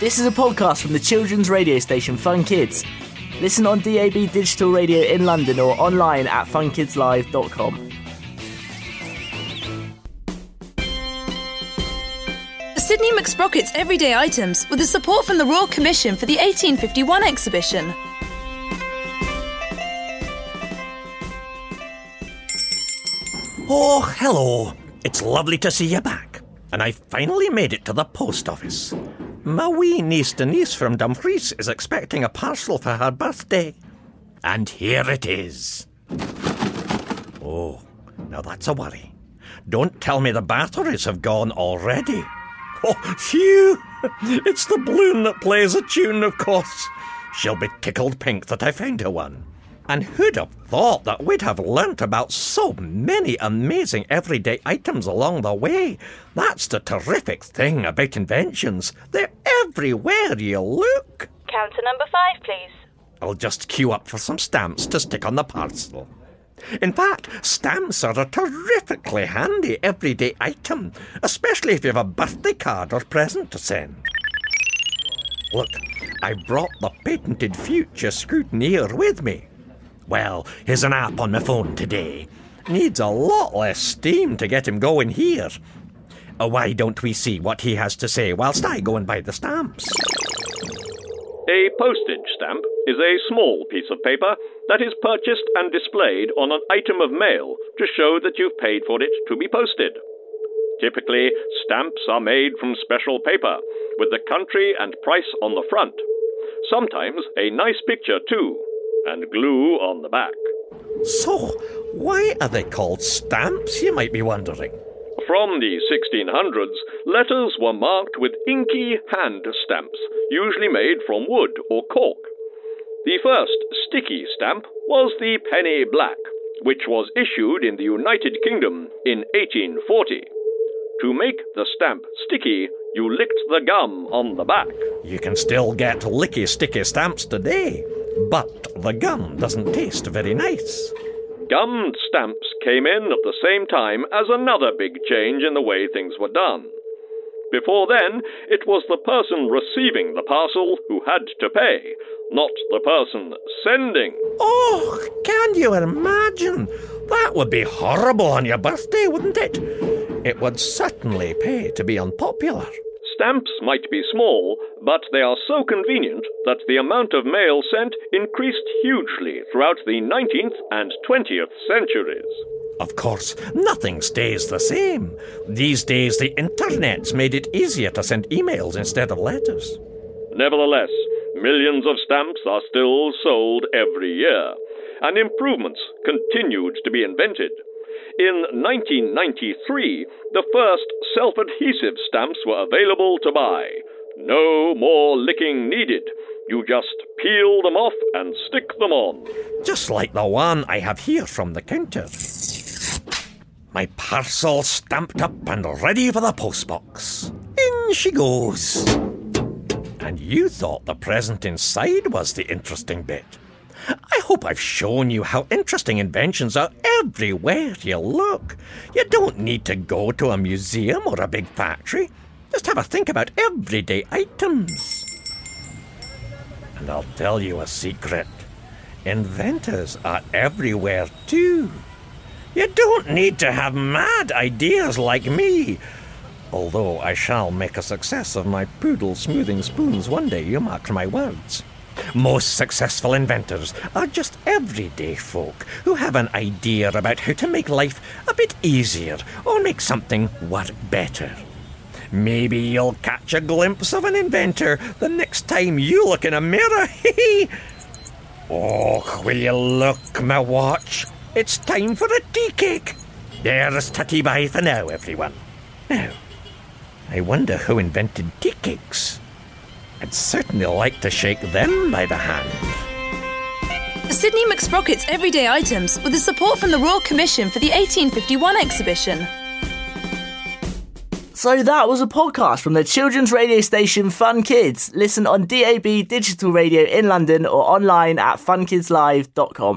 This is a podcast from the children's radio station Fun Kids. Listen on DAB digital radio in London or online at funkidslive.com. Sidney McSprocket's everyday items with the support from the Royal Commission for the 1851 exhibition. Oh, hello. It's lovely to see you back. And I finally made it to the post office. My wee niece Denise from Dumfries is expecting a parcel for her birthday. And here it is. Oh, now that's a worry. Don't tell me the batteries have gone already. Oh, phew! It's the balloon that plays a tune, of course. She'll be tickled pink that I found her one. And who'd have thought that we'd have learnt about so many amazing everyday items along the way? That's the terrific thing about inventions. They're everywhere you look. Counter number five, please. I'll just queue up for some stamps to stick on the parcel. In fact, stamps are a terrifically handy everyday item, especially if you have a birthday card or present to send. Look, I brought the patented future scrutineer with me. Well, here's an app on my phone today. Needs a lot less steam to get him going here. Uh, why don't we see what he has to say whilst I go and buy the stamps? A postage stamp is a small piece of paper that is purchased and displayed on an item of mail to show that you've paid for it to be posted. Typically, stamps are made from special paper, with the country and price on the front. Sometimes a nice picture too, and glue on the back. So, why are they called stamps, you might be wondering? From the 1600s, letters were marked with inky hand stamps, usually made from wood or cork. The first sticky stamp was the penny black, which was issued in the United Kingdom in 1840. To make the stamp sticky, you licked the gum on the back. You can still get licky sticky stamps today, but the gum doesn't taste very nice. Gummed stamps came in at the same time as another big change in the way things were done. Before then, it was the person receiving the parcel who had to pay, not the person sending. Oh, can you imagine? That would be horrible on your birthday, wouldn't it? It would certainly pay to be unpopular. Stamps might be small, but they are so convenient that the amount of mail sent increased hugely throughout the 19th and 20th centuries. Of course, nothing stays the same. These days, the internet's made it easier to send emails instead of letters. Nevertheless, millions of stamps are still sold every year, and improvements continued to be invented. In 1993, the first self adhesive stamps were available to buy. No more licking needed. You just peel them off and stick them on. Just like the one I have here from the counter. My parcel stamped up and ready for the postbox. In she goes. And you thought the present inside was the interesting bit. I hope I've shown you how interesting inventions are everywhere you look. You don't need to go to a museum or a big factory. Just have a think about everyday items. And I'll tell you a secret inventors are everywhere too. You don't need to have mad ideas like me. Although I shall make a success of my poodle smoothing spoons one day, you mark my words. Most successful inventors are just everyday folk who have an idea about how to make life a bit easier or make something work better. Maybe you'll catch a glimpse of an inventor the next time you look in a mirror. oh, will you look, my watch? It's time for a tea cake. There's tutty bye for now, everyone. Now, I wonder who invented tea cakes. I'd certainly like to shake them by the hand. Sidney McSprocket's everyday items with the support from the Royal Commission for the 1851 exhibition. So that was a podcast from the children's radio station Fun Kids. Listen on DAB digital radio in London or online at funkidslive.com.